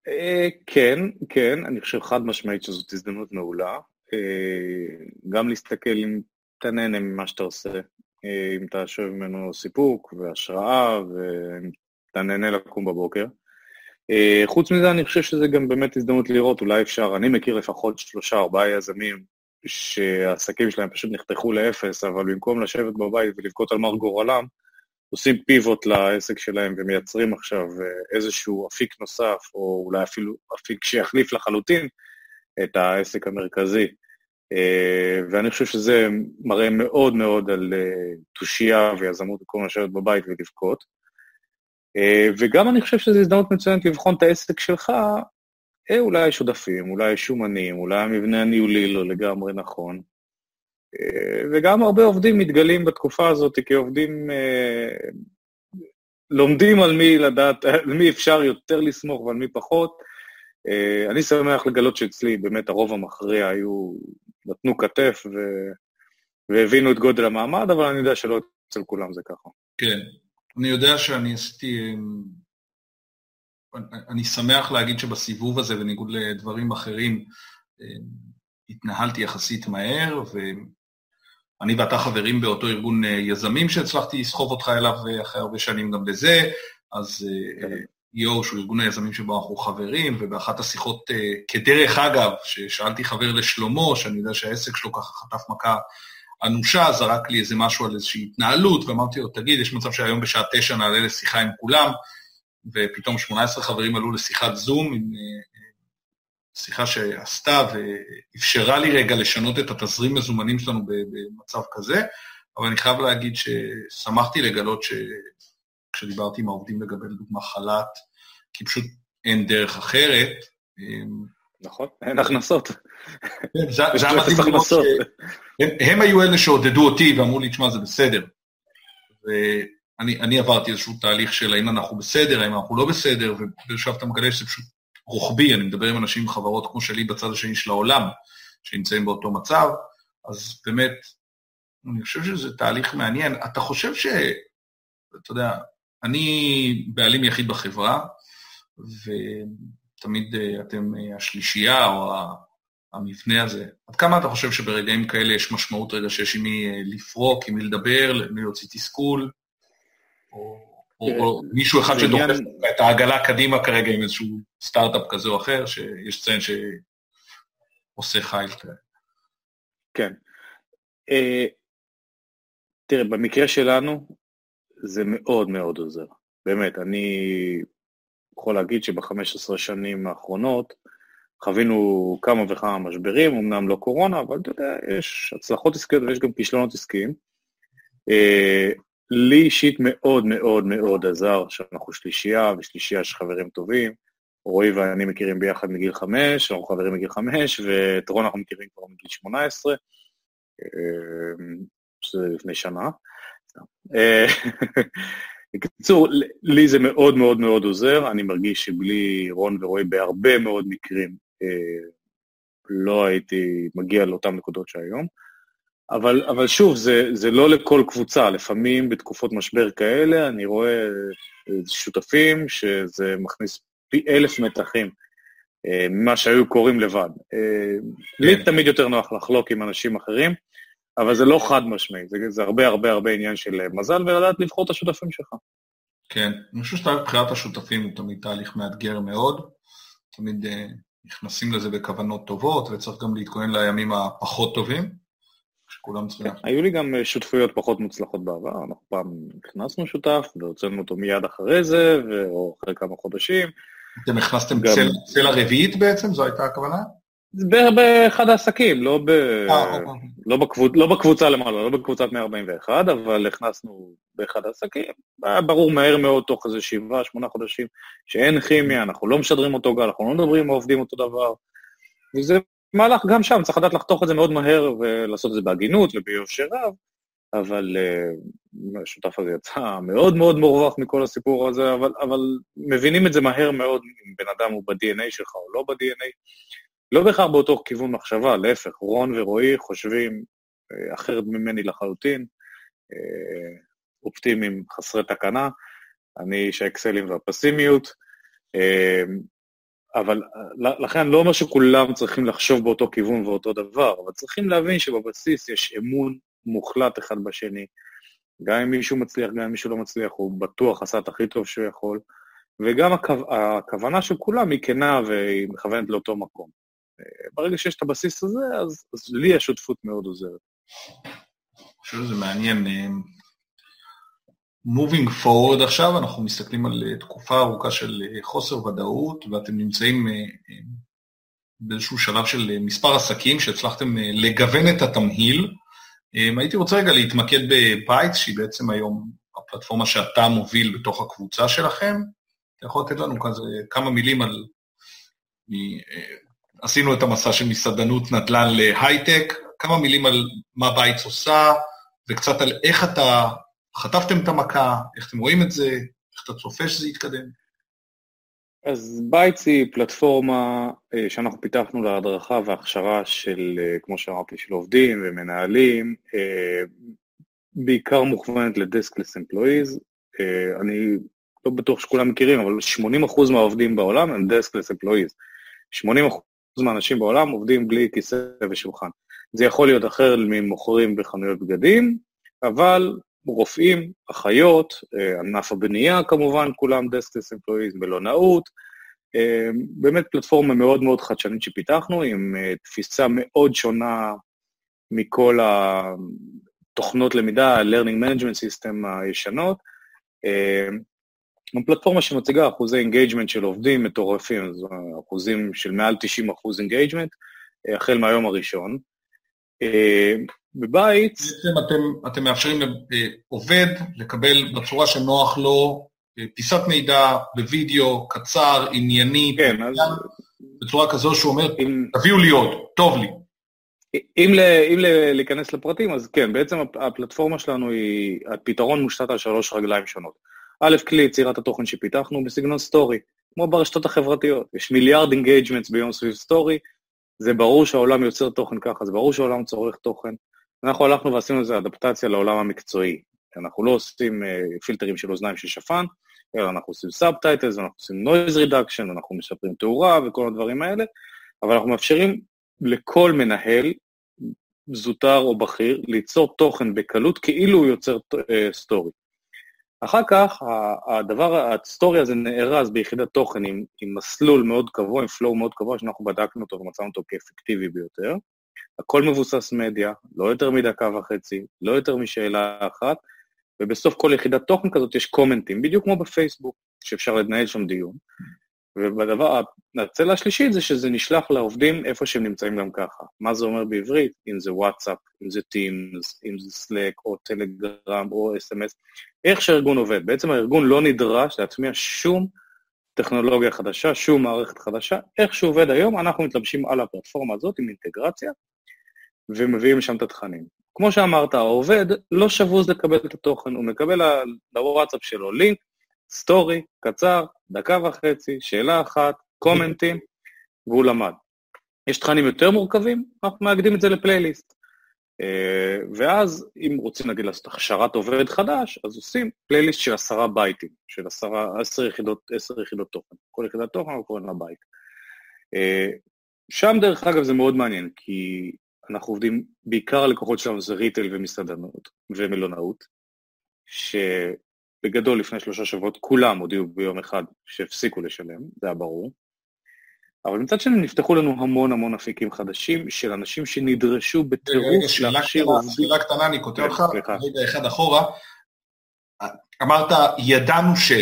אה, כן, כן, אני חושב חד משמעית שזאת הזדמנות מעולה. אה, גם להסתכל אם אתה נהנה ממה שאתה עושה, אם אתה שואב ממנו סיפוק והשראה, ואם אתה נהנה לקום בבוקר. חוץ מזה, אני חושב שזה גם באמת הזדמנות לראות, אולי אפשר, אני מכיר לפחות שלושה, ארבעה יזמים שהעסקים שלהם פשוט נחתכו לאפס, אבל במקום לשבת בבית ולבכות על מר גורלם, עושים פיבוט לעסק שלהם ומייצרים עכשיו אה, איזשהו אפיק נוסף, או אולי אפילו אפיק שיחליף לחלוטין את העסק המרכזי. אה, ואני חושב שזה מראה מאוד מאוד על אה, תושייה ויזמות במקום לשבת בבית ולבכות. וגם אני חושב שזו הזדמנות מצוינת לבחון את העסק שלך, אולי יש עודפים, אולי יש שומנים, אולי המבנה הניהולי לא לגמרי נכון. וגם הרבה עובדים מתגלים בתקופה הזאת כעובדים, אה, לומדים על מי לדעת, על מי אפשר יותר לסמוך ועל מי פחות. אה, אני שמח לגלות שאצלי באמת הרוב המכריע היו, נתנו כתף ו... והבינו את גודל המעמד, אבל אני יודע שלא אצל כולם זה ככה. כן, אני יודע שאני עשיתי... אני שמח להגיד שבסיבוב הזה, בניגוד לדברים אחרים, אה, התנהלתי יחסית מהר, אני ואתה חברים באותו ארגון אה, יזמים שהצלחתי לסחוב אותך אליו אה, אחרי הרבה שנים גם לזה, אז יו, כן. שהוא ארגון היזמים שבו אנחנו חברים, ובאחת השיחות, כדרך אגב, ששאלתי חבר לשלמה, שאני יודע שהעסק שלו ככה חטף מכה אנושה, זרק לי איזה משהו על איזושהי התנהלות, ואמרתי לו, תגיד, יש מצב שהיום בשעה תשע נעלה לשיחה עם כולם, ופתאום 18 חברים עלו לשיחת זום עם שיחה שעשתה ואפשרה לי רגע לשנות את התזרים מזומנים שלנו במצב כזה, אבל אני חייב להגיד ששמחתי לגלות שכשדיברתי עם העובדים לגבי לדוגמה חל"ת, כי פשוט אין דרך אחרת. נכון, אין הכנסות. כן, זה היה מדהים לראות שהם היו אלה שעודדו אותי ואמרו לי, תשמע, זה בסדר. ואני עברתי איזשהו תהליך של האם אנחנו בסדר, האם אנחנו לא בסדר, ועכשיו אתה מגלה שזה פשוט רוחבי, אני מדבר עם אנשים מחברות כמו שלי בצד השני של העולם, שנמצאים באותו מצב, אז באמת, אני חושב שזה תהליך מעניין. אתה חושב ש... אתה יודע, אני בעלים יחיד בחברה, ותמיד אה, אתם אה, השלישייה או המבנה הזה. עד כמה אתה חושב שברגעים כאלה יש משמעות רגע שיש עם מי אה, לפרוק, עם מי לדבר, למי להוציא תסכול? או או, או מישהו אחד שדוחף את העגלה קדימה כרגע עם איזשהו סטארט-אפ כזה או אחר, שיש ציין שעושה חייל כאלה. כן. תראה, במקרה שלנו זה מאוד מאוד עוזר. באמת, אני יכול להגיד שב-15 שנים האחרונות חווינו כמה וכמה משברים, אמנם לא קורונה, אבל אתה יודע, יש הצלחות עסקיות ויש גם כישלונות עסקיים. Uh, לי אישית מאוד מאוד מאוד עזר שאנחנו שלישייה, ושלישייה של חברים טובים. רועי ואני מכירים ביחד מגיל חמש, אנחנו חברים מגיל חמש, ואת רון אנחנו מכירים כבר מגיל שמונה עשרה, אמ, שזה לפני שנה. בקיצור, לי זה מאוד מאוד מאוד עוזר, אני מרגיש שבלי רון ורועי בהרבה מאוד מקרים אה, לא הייתי מגיע לאותן נקודות שהיום. אבל, אבל שוב, זה, זה לא לכל קבוצה, לפעמים בתקופות משבר כאלה אני רואה שותפים שזה מכניס פי אלף מתחים אה, ממה שהיו קוראים לבד. אה, לי כן. תמיד יותר נוח לחלוק עם אנשים אחרים, אבל זה לא חד משמעי, זה, זה הרבה הרבה הרבה עניין של מזל ולדעת לבחור את השותפים שלך. כן, אני חושב שתהליך בחירת השותפים הוא תמיד תהליך מאתגר מאוד, תמיד uh, נכנסים לזה בכוונות טובות, וצריך גם להתכונן לימים הפחות טובים, שכולם צריכים... כן, היו לי גם אה, שותפויות פחות מוצלחות בעבר, אנחנו פעם הכנסנו שותף, והוצאנו אותו מיד אחרי זה, או אחרי כמה חודשים. אתם הכנסתם גם... צל, צלע רביעית בעצם? זו הייתה הכוונה? באחד העסקים, לא, ב... אה, אוקיי. לא, בקבוצ... לא בקבוצה למעלה, לא בקבוצת 141, אבל הכנסנו באחד העסקים. היה ברור מהר מאוד, תוך איזה שבעה, שמונה חודשים, שאין כימיה, אנחנו לא משדרים אותו גל, אנחנו לא מדברים עם העובדים אותו דבר. וזה מהלך גם שם, צריך לדעת לחתוך את זה מאוד מהר ולעשות את זה בהגינות וביושר רב, אבל uh, השותף הזה יצא מאוד מאוד מורווח מכל הסיפור הזה, אבל, אבל מבינים את זה מהר מאוד אם בן אדם הוא ב-DNA שלך או לא ב-DNA. לא בהכרח באותו כיוון מחשבה, להפך, רון ורועי חושבים אה, אחרת ממני לחלוטין, אה, אופטימיים חסרי תקנה, אני איש האקסלים והפסימיות, אה, אבל לכן אני לא אומר שכולם צריכים לחשוב באותו כיוון ואותו דבר, אבל צריכים להבין שבבסיס יש אמון מוחלט אחד בשני. גם אם מישהו מצליח, גם אם מישהו לא מצליח, הוא בטוח עשה את הכי טוב שהוא יכול, וגם הכו... הכוונה של כולם היא כנה והיא מכוונת לאותו מקום. ברגע שיש את הבסיס הזה, אז, אז לי השותפות מאוד עוזרת. חושב שזה מעניין. moving אה, forward עכשיו, אנחנו מסתכלים על אה, תקופה ארוכה של אה, חוסר ודאות, ואתם נמצאים באיזשהו שלב של מספר עסקים שהצלחתם לגוון את התמהיל. הייתי רוצה רגע להתמקד ב Bites, שהיא בעצם היום הפלטפורמה שאתה מוביל בתוך הקבוצה שלכם. אתה יכול לתת לנו כזה כמה מילים על עשינו את המסע של מסעדנות נדל"ן להייטק, כמה מילים על מה בייץ עושה, וקצת על איך אתה חטפתם את המכה, איך אתם רואים את זה, איך אתה צופה שזה יתקדם. אז בייץ היא פלטפורמה אה, שאנחנו פיתחנו להדרכה והכשרה של, אה, כמו שאמרתי, של עובדים ומנהלים, אה, בעיקר מוכוונת לדסקלס אמפלואיז. אני לא בטוח שכולם מכירים, אבל 80% מהעובדים בעולם הם דסקלס אמפלואיז. 80% מהאנשים בעולם עובדים בלי כיסא ושולחן. זה יכול להיות החל ממוכרים בחנויות בגדים, אבל רופאים, אחיות, אה, ענף הבנייה כמובן, כולם דסקטס אמפלואיז, מלונאות, אה, באמת פלטפורמה מאוד מאוד חדשנית שפיתחנו, עם אה, תפיסה מאוד שונה מכל התוכנות למידה, ה-learning management system הישנות. פלטפורמה שמציגה אחוזי engagement של עובדים מטורפים, זו אחוזים של מעל 90 אחוז engagement, אה, החל מהיום הראשון. אה, בבית... בעצם אתם, אתם מאפשרים לעובד לקבל בצורה שנוח לו פיסת מידע בווידאו קצר, ענייני, כן, אז... בצורה כזו שהוא אומר, אם... תביאו לי עוד, טוב לי. אם, ל, אם ל, להיכנס לפרטים, אז כן, בעצם הפלטפורמה שלנו היא, הפתרון מושתת על שלוש רגליים שונות. א', כלי יצירת התוכן שפיתחנו בסגנון סטורי, כמו ברשתות החברתיות. יש מיליארד engagements ביום סביב סטורי, זה ברור שהעולם יוצר תוכן ככה, זה ברור שהעולם צורך תוכן. אנחנו הלכנו ועשינו איזו אדפטציה לעולם המקצועי. אנחנו לא עושים אה, פילטרים של אוזניים של שפן, אלא אנחנו עושים subtitles, אנחנו עושים noise reduction, אנחנו משפרים תאורה וכל הדברים האלה, אבל אנחנו מאפשרים לכל מנהל, זוטר או בכיר, ליצור תוכן בקלות כאילו הוא יוצר אה, סטורי. אחר כך, הדבר, הסטורי הזה נארז ביחידת תוכן עם, עם מסלול מאוד קבוע, עם flow מאוד קבוע, שאנחנו בדקנו אותו ומצאנו אותו כאפקטיבי ביותר. הכל מבוסס מדיה, לא יותר מדקה וחצי, לא יותר משאלה אחת, ובסוף כל יחידת תוכן כזאת יש קומנטים, בדיוק כמו בפייסבוק, שאפשר לנהל שם דיון. ובדבר, הצלע השלישית זה שזה נשלח לעובדים איפה שהם נמצאים גם ככה. מה זה אומר בעברית? אם זה וואטסאפ, אם זה Teams, אם זה Slack, או טלגרם, או אס.אם.אס. איך שהארגון עובד. בעצם הארגון לא נדרש להטמיע שום טכנולוגיה חדשה, שום מערכת חדשה. איך שהוא עובד היום, אנחנו מתלבשים על הפלטפורמה הזאת עם אינטגרציה, ומביאים לשם את התכנים. כמו שאמרת, העובד לא שבוז לקבל את התוכן, הוא מקבל לוואטסאפ שלו לינק, סטורי, קצר, דקה וחצי, שאלה אחת, קומנטים, והוא למד. יש תכנים יותר מורכבים, אנחנו מאגדים את זה לפלייליסט. אה, ואז, אם רוצים נגיד לעשות הכשרת עובד חדש, אז עושים פלייליסט של עשרה בייטים, של עשרה, עשר יחידות, עשר יחידות תוכן. כל יחידת תוכן אנחנו קוראים לה bite. אה, שם, דרך אגב, זה מאוד מעניין, כי אנחנו עובדים, בעיקר הלקוחות שלנו זה retail ומסעדנות ומלונאות, שבגדול לפני שלושה שבועות כולם הודיעו ביום אחד שהפסיקו לשלם, זה היה ברור. אבל מצד שני נפתחו לנו המון המון אפיקים חדשים של אנשים שנדרשו בטירוף להכשיר עובדים. שאלה קטנה, אני קוטע אותך, רגע אחד אחורה. אמרת, ידענו ש...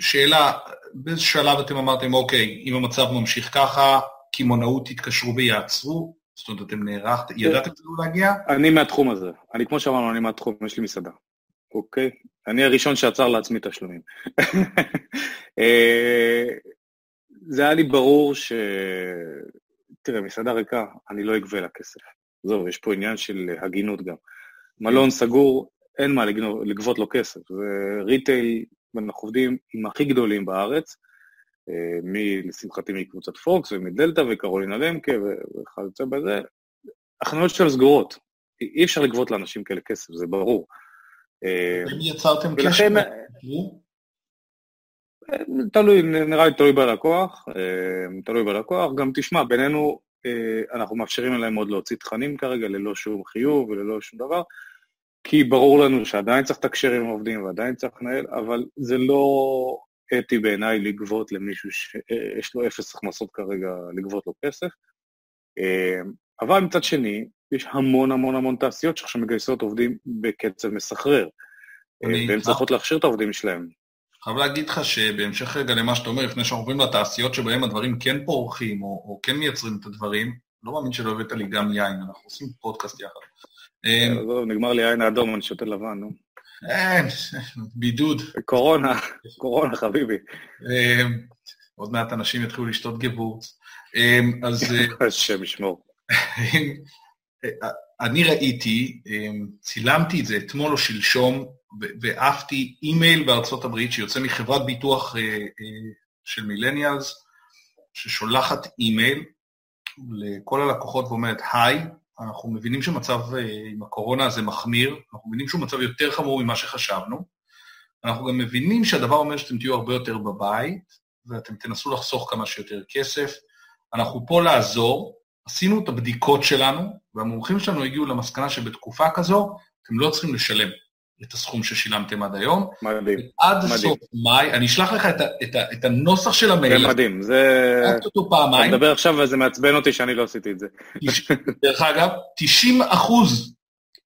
שאלה, באיזה שלב אתם אמרתם, אוקיי, אם המצב ממשיך ככה, קמעונאות תתקשרו ויעצרו? זאת אומרת, אתם נערכתם, ידעתם כאילו להגיע? אני מהתחום הזה. אני, כמו שאמרנו, אני מהתחום, יש לי מסעדה. אוקיי? אני הראשון שעצר לעצמי תשלומים. אה, זה היה לי ברור ש... תראה, מסעדה ריקה, אני לא אגבה לה כסף. זהו, יש פה עניין של הגינות גם. מלון סגור, אין מה לגבות לו כסף. זה ריטייל, אנחנו עובדים עם הכי גדולים בארץ, אה, מ, לשמחתי מקבוצת פוקס ומדלתא וקרולינה למקה וכיוצא בזה. החנויות שלנו סגורות, אי אפשר לגבות לאנשים כאלה כסף, זה ברור. אה, אם יצרתם קשר? תלוי, נראה לי תלוי בלקוח, אה, תלוי בלקוח. גם תשמע, בינינו, אה, אנחנו מאפשרים להם עוד להוציא תכנים כרגע ללא שום חיוב וללא שום דבר, כי ברור לנו שעדיין צריך לתקשר עם העובדים ועדיין צריך לנהל, אבל זה לא אתי בעיניי לגבות למישהו שיש לו אפס הכנסות כרגע לגבות לו כסף. אה, אבל מצד שני, יש המון המון המון תעשיות שעכשיו מגייסות עובדים בקצב מסחרר, והן צריכות להכשיר את העובדים שלהם. חייב להגיד לך שבהמשך רגע למה שאתה אומר, לפני שאנחנו עוברים לתעשיות שבהן הדברים כן פורחים, או, או כן מייצרים את הדברים, לא מאמין שלא הבאת לי גם יין, אנחנו עושים פודקאסט יחד. אמ, נגמר לי יין האדום, אני שותה לבן, נו. אין, בידוד. קורונה, קורונה חביבי. אמ, עוד מעט אנשים יתחילו לשתות גבורץ. אמ, אז... השם ישמור. אני ראיתי, צילמתי את זה אתמול או שלשום, ועפתי אימייל בארצות הברית שיוצא מחברת ביטוח אה, אה, של מילניאלס, ששולחת אימייל לכל הלקוחות ואומרת, היי, אנחנו מבינים שמצב אה, עם הקורונה הזה מחמיר, אנחנו מבינים שהוא מצב יותר חמור ממה שחשבנו, אנחנו גם מבינים שהדבר אומר שאתם תהיו הרבה יותר בבית, ואתם תנסו לחסוך כמה שיותר כסף. אנחנו פה לעזור, עשינו את הבדיקות שלנו, והמומחים שלנו הגיעו למסקנה שבתקופה כזו אתם לא צריכים לשלם. את הסכום ששילמתם עד היום. מדהים. עד מדהים. סוף מאי, אני אשלח לך את, ה, את, ה, את הנוסח של המייל. זה מדהים, זה... רק אותו פעמיים. אתה מדבר עכשיו וזה מעצבן אותי שאני לא עשיתי את זה. דרך אגב, 90 אחוז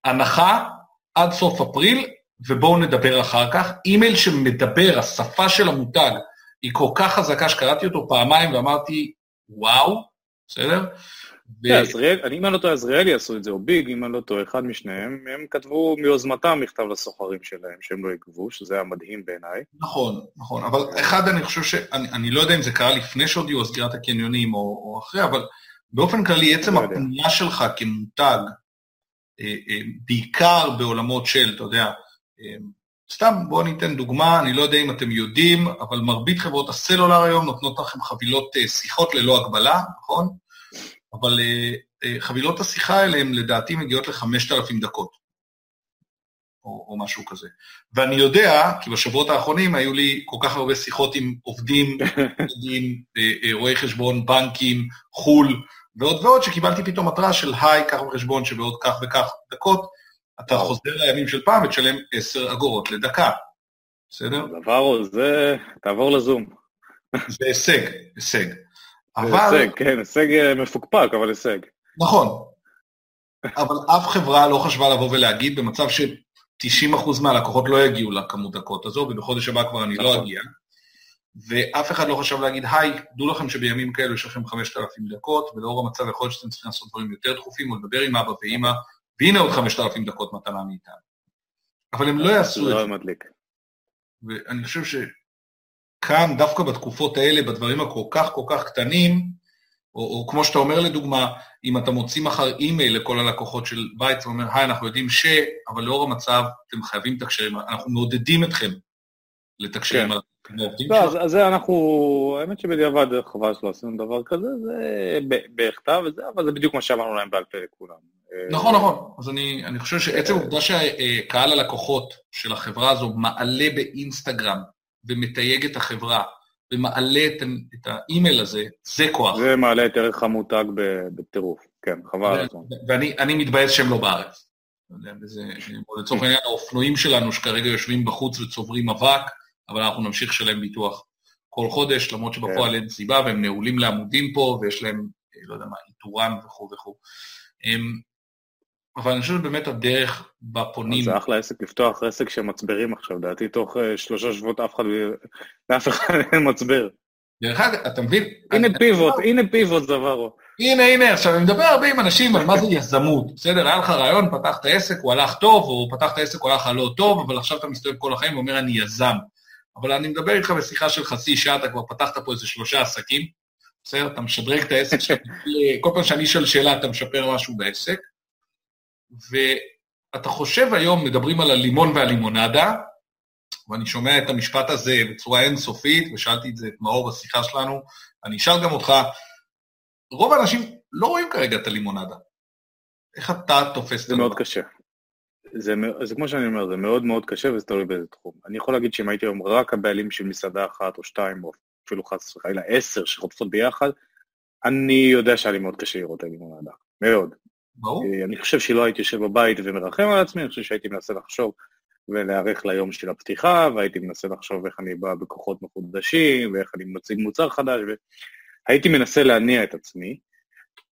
הנחה עד סוף אפריל, ובואו נדבר אחר כך. אימייל שמדבר, השפה של המותג, היא כל כך חזקה שקראתי אותו פעמיים ואמרתי, וואו, בסדר? כן, אם אני לא טועה, עזריאלי עשו את זה, או ביג, אם אני לא טועה, אחד משניהם, הם כתבו מיוזמתם מכתב לסוחרים שלהם, שהם לא יגבו, שזה היה מדהים בעיניי. נכון, נכון, אבל אחד, אני חושב ש... אני לא יודע אם זה קרה לפני שהודיעו על סגירת הקניונים או אחרי, אבל באופן כללי, עצם לא הפנייה שלך כמותג, אה, אה, בעיקר בעולמות של, אתה יודע, אה, סתם בואו ניתן דוגמה, אני לא יודע אם אתם יודעים, אבל מרבית חברות הסלולר היום נותנות לכם חבילות שיחות ללא הגבלה, נכון? אבל uh, uh, חבילות השיחה האלה הן לדעתי מגיעות ל-5,000 דקות, או, או משהו כזה. ואני יודע, כי בשבועות האחרונים היו לי כל כך הרבה שיחות עם עובדים, עובדים, uh, רואי חשבון, בנקים, חו"ל, ועוד ועוד, שקיבלתי פתאום התראה של היי, קח בחשבון שבעוד כך וכך דקות, אתה חוזר לימים של פעם ותשלם 10 אגורות לדקה, בסדר? דבר זה, תעבור לזום. זה הישג, הישג. אבל... הישג, כן, הישג אה, מפוקפק, אבל הישג. נכון. אבל אף חברה לא חשבה לבוא ולהגיד, במצב ש-90% מהלקוחות לא יגיעו לכמות דקות הזו, ובחודש הבא כבר אני לא נכון. לא אגיע, ואף אחד לא חשב להגיד, היי, דעו לכם שבימים כאלו יש לכם 5,000 דקות, ולאור המצב יכול להיות שאתם צריכים לעשות דברים יותר דחופים, או לדבר עם אבא ואימא, והנה עוד 5,000 דקות מתנה מאיתנו. אבל הם לא יעשו את לא זה. מדליק. ואני חושב. כאן, דווקא בתקופות האלה, בדברים הכל כך כל כך קטנים, או, או כמו שאתה אומר לדוגמה, אם אתה מוציא מחר אימייל לכל הלקוחות של בית ואומר, היי, אנחנו יודעים ש... אבל לאור המצב אתם חייבים לתקשר, אנחנו מעודדים אתכם לתקשר כן. עם העובדים לא, שלכם. אז זה אנחנו, האמת שבדיעבד חבל שלא עשינו דבר כזה, זה בכתב וזה, אבל זה בדיוק מה שאמרנו להם בעל פה לכולם. נכון, נכון. אז אני, אני חושב שעצם העובדה שקהל הלקוחות של החברה הזו מעלה באינסטגרם ומתייג את החברה, ומעלה את, את האימייל הזה, זה כוח. זה מעלה את ערך המותג בטירוף, כן, חבל. ואני מתבאס שהם לא בארץ. לצורך העניין האופנועים שלנו שכרגע יושבים בחוץ וצוברים אבק, אבל אנחנו נמשיך לשלם ביטוח כל חודש, למרות שבפועל כן. אין סיבה, והם נעולים לעמודים פה, ויש להם, לא יודע מה, איתורן וכו' וכו'. אבל אני חושב שבאמת הדרך בפונים... זה אחלה עסק לפתוח עסק שמצברים עכשיו, לדעתי תוך אה, שלושה שבועות אף אחד, לאף אחד אין מצבר. דרך אגב, אתה מבין? הנה פיבוט, הנה פיבוט זוורו. הנה, הנה, עכשיו, אני מדבר הרבה עם אנשים על מה זה יזמות, בסדר? היה לך רעיון, פתחת עסק, הוא הלך טוב, או פתחת עסק, הוא הלך לא טוב, אבל עכשיו אתה מסתובב כל החיים ואומר, אני יזם. אבל אני מדבר איתך בשיחה של חצי שעה, אתה כבר פתחת פה איזה שלושה עסקים, בסדר? אתה משדרג את העסק שלך, כל פעם שאני אשאל שאלה, אתה משפר משהו בעסק. ואתה חושב היום, מדברים על הלימון והלימונדה, ואני שומע את המשפט הזה בצורה אינסופית, ושאלתי את זה את מאור בשיחה שלנו, אני אשאל גם אותך, רוב האנשים לא רואים כרגע את הלימונדה. איך אתה תופס את זה? זה מאוד קשה. זה, זה כמו שאני אומר, זה מאוד מאוד קשה וזה תלוי באיזה תחום. אני יכול להגיד שאם הייתי היום רק הבעלים של מסעדה אחת או שתיים, או אפילו חס וחלילה עשר שחוטפות ביחד, אני יודע שהיה לי מאוד קשה לראות את הלימונדה. מאוד. ברור. אני חושב שלא הייתי יושב בבית ומרחם על עצמי, אני חושב שהייתי מנסה לחשוב ולהיערך ליום של הפתיחה, והייתי מנסה לחשוב איך אני בא בכוחות מחודשים, ואיך אני מציג מוצר חדש, והייתי מנסה להניע את עצמי,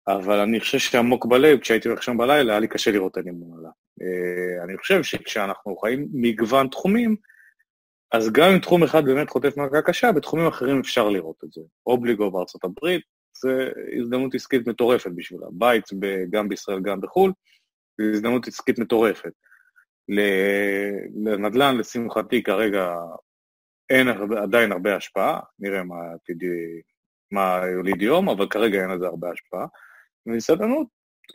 אבל אני חושב שעמוק בלב, כשהייתי הולך שם בלילה, היה לי קשה לראות את הלימון אה, אני חושב שכשאנחנו חיים מגוון תחומים, אז גם אם תחום אחד באמת חוטף מכה קשה, בתחומים אחרים אפשר לראות את זה. אובליגו בארצות הברית, זה הזדמנות עסקית מטורפת בשבילה. בית גם בישראל, גם בחו"ל, זו הזדמנות עסקית מטורפת. לנדל"ן, לשמחתי, כרגע אין הרבה, עדיין הרבה השפעה, נראה מה עתידי, מה יוליד יום, אבל כרגע אין לזה הרבה השפעה. ומסעדנות,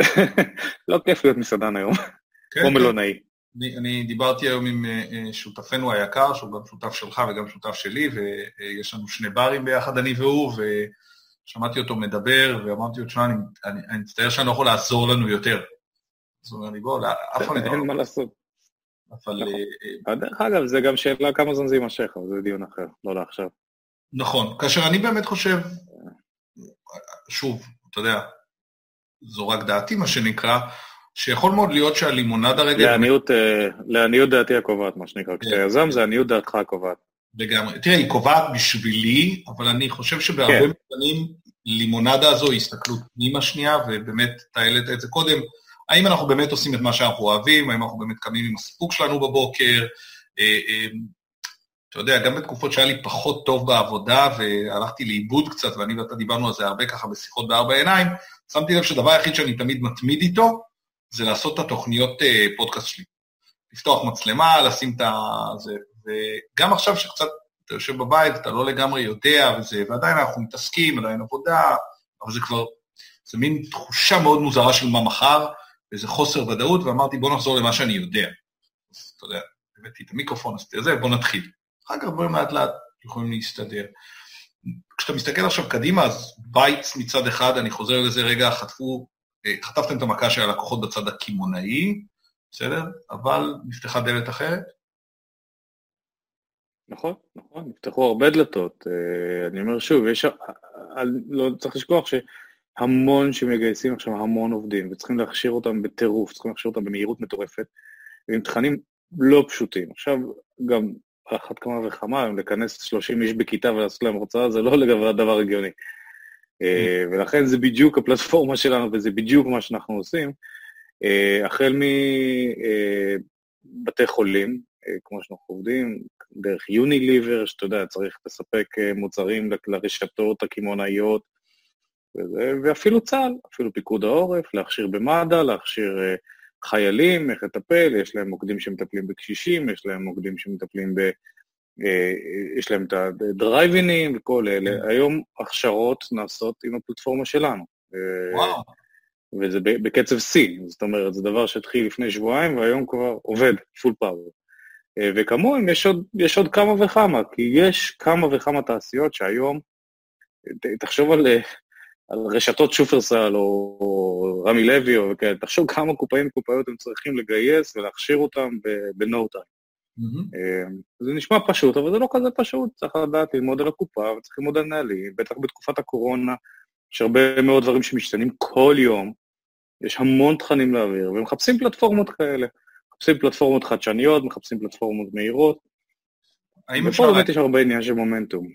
לא כיף להיות מסעדן היום, כן, או כן. מלונאי. אני, אני דיברתי היום עם uh, שותפנו היקר, שהוא גם שותף שלך וגם שותף שלי, ויש לנו שני ברים ביחד, אני והוא, ושמעתי אותו מדבר, ואמרתי לו, תשמע, אני, מצטער שאני לא יכול לעזור לנו יותר. אז הוא אומר לי, בוא, אף אחד לא... אין מה לעשות. אבל... נכון. אה, דרך אגב, זה גם שאלה כמה זמן זה יימשך, אבל זה דיון אחר, לא לעכשיו. נכון, כאשר אני באמת חושב, שוב, אתה יודע, זו רק דעתי, מה שנקרא, שיכול מאוד להיות שהלימונדה רגע... לעניות, אה, דעתי הקובעת, מה שנקרא. כן. כשיזם זה עניות דעתך הקובעת. לגמרי. תראה, היא קובעת בשבילי, אבל אני חושב שבהרבה כן. מובנים לימונדה הזו היא הסתכלות פנימה שנייה, ובאמת, אתה העלית את זה קודם, האם אנחנו באמת עושים את מה שאנחנו אוהבים, האם אנחנו באמת קמים עם הסיפוק שלנו בבוקר, אה, אה, אתה יודע, גם בתקופות שהיה לי פחות טוב בעבודה והלכתי לאיבוד קצת, ואני ואתה דיברנו על זה הרבה ככה בשיחות בארבע עיניים, שמתי לב שהדבר היחיד שאני תמיד מתמיד איתו, זה לעשות את התוכניות אה, פודקאסט שלי. לפתוח מצלמה, לשים את ה... זה, וגם עכשיו שקצת אתה יושב בבית, אתה לא לגמרי יודע, וזה, ועדיין אנחנו מתעסקים, עדיין עבודה, אבל זה כבר, זה מין תחושה מאוד מוזרה של מה מחר, ואיזה חוסר ודאות, ואמרתי, בוא נחזור למה שאני יודע. אז אתה יודע, הבאתי את המיקרופון, עשיתי את זה, בוא נתחיל. אחר כך דברים לאט לאט יכולים להסתדר. כשאתה מסתכל עכשיו קדימה, אז Bites מצד אחד, אני חוזר לזה רגע, חטפו, אה, חטפתם את המכה של הלקוחות בצד הקמעונאי, בסדר? אבל נפתחה דלת אחרת. נכון, נכון, נפתחו הרבה דלתות. אה, אני אומר שוב, יש, לא צריך לשכוח שהמון שמגייסים עכשיו המון עובדים, וצריכים להכשיר אותם בטירוף, צריכים להכשיר אותם במהירות מטורפת, ועם תכנים לא פשוטים. עכשיו, גם על אחת כמה וכמה, אם לכנס 30 איש בכיתה ולעשות להם הרצאה, זה לא לגבי הדבר הגיוני. אה, ולכן זה בדיוק הפלטפורמה שלנו, וזה בדיוק מה שאנחנו עושים. אה, החל מבתי אה, חולים, כמו שאנחנו עובדים, דרך יוניליבר, שאתה יודע, צריך לספק מוצרים לרשתות הקמעונאיות, ואפילו צה"ל, אפילו פיקוד העורף, להכשיר במד"א, להכשיר חיילים, איך לטפל, יש להם מוקדים שמטפלים בקשישים, יש להם מוקדים שמטפלים ב... אה, יש להם את הדרייבינים וכל אלה. Mm. היום הכשרות נעשות עם הפלטפורמה שלנו. אה, וואו. וזה בקצב שיא, זאת אומרת, זה דבר שהתחיל לפני שבועיים והיום כבר עובד, פול פאוור. אה, וכמוהם יש עוד, יש עוד כמה וכמה, כי יש כמה וכמה תעשיות שהיום, תחשוב על על רשתות שופרסל או רמי לוי או כאלה, תחשוב כמה קופאים וקופאיות הם צריכים לגייס ולהכשיר אותם ב-no time. Mm-hmm. זה נשמע פשוט, אבל זה לא כזה פשוט, צריך לדעת ללמוד על הקופה, וצריך ללמוד על נהלים, בטח בתקופת הקורונה, יש הרבה מאוד דברים שמשתנים כל יום, יש המון תכנים להעביר, ומחפשים פלטפורמות כאלה. מחפשים פלטפורמות חדשניות, מחפשים פלטפורמות מהירות. ופה באמת יש הרבה עניין של מומנטום.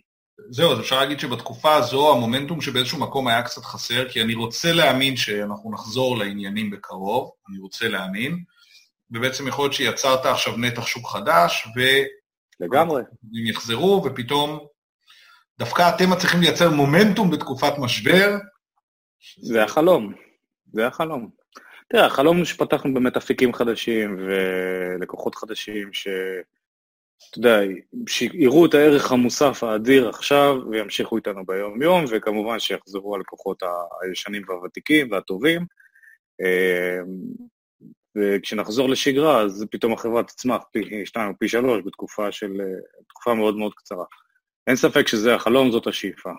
זהו, אז אפשר להגיד שבתקופה הזו המומנטום שבאיזשהו מקום היה קצת חסר, כי אני רוצה להאמין שאנחנו נחזור לעניינים בקרוב, אני רוצה להאמין, ובעצם יכול להיות שיצרת עכשיו נתח שוק חדש, ו... לגמרי. הם יחזרו, ופתאום דווקא אתם מצליחים לייצר מומנטום בתקופת משבר. זה החלום, זה החלום. תראה, החלום הוא שפתחנו באמת אפיקים חדשים ולקוחות חדשים, ש... אתה יודע, שיראו את הערך המוסף האדיר עכשיו וימשיכו איתנו ביום-יום, וכמובן שיחזרו הלקוחות הישנים והוותיקים והטובים. אמ, וכשנחזור לשגרה, אז פתאום החברה תצמח פי שתיים או פי שלוש בתקופה של... תקופה מאוד מאוד קצרה. אין ספק שזה החלום, זאת השאיפה.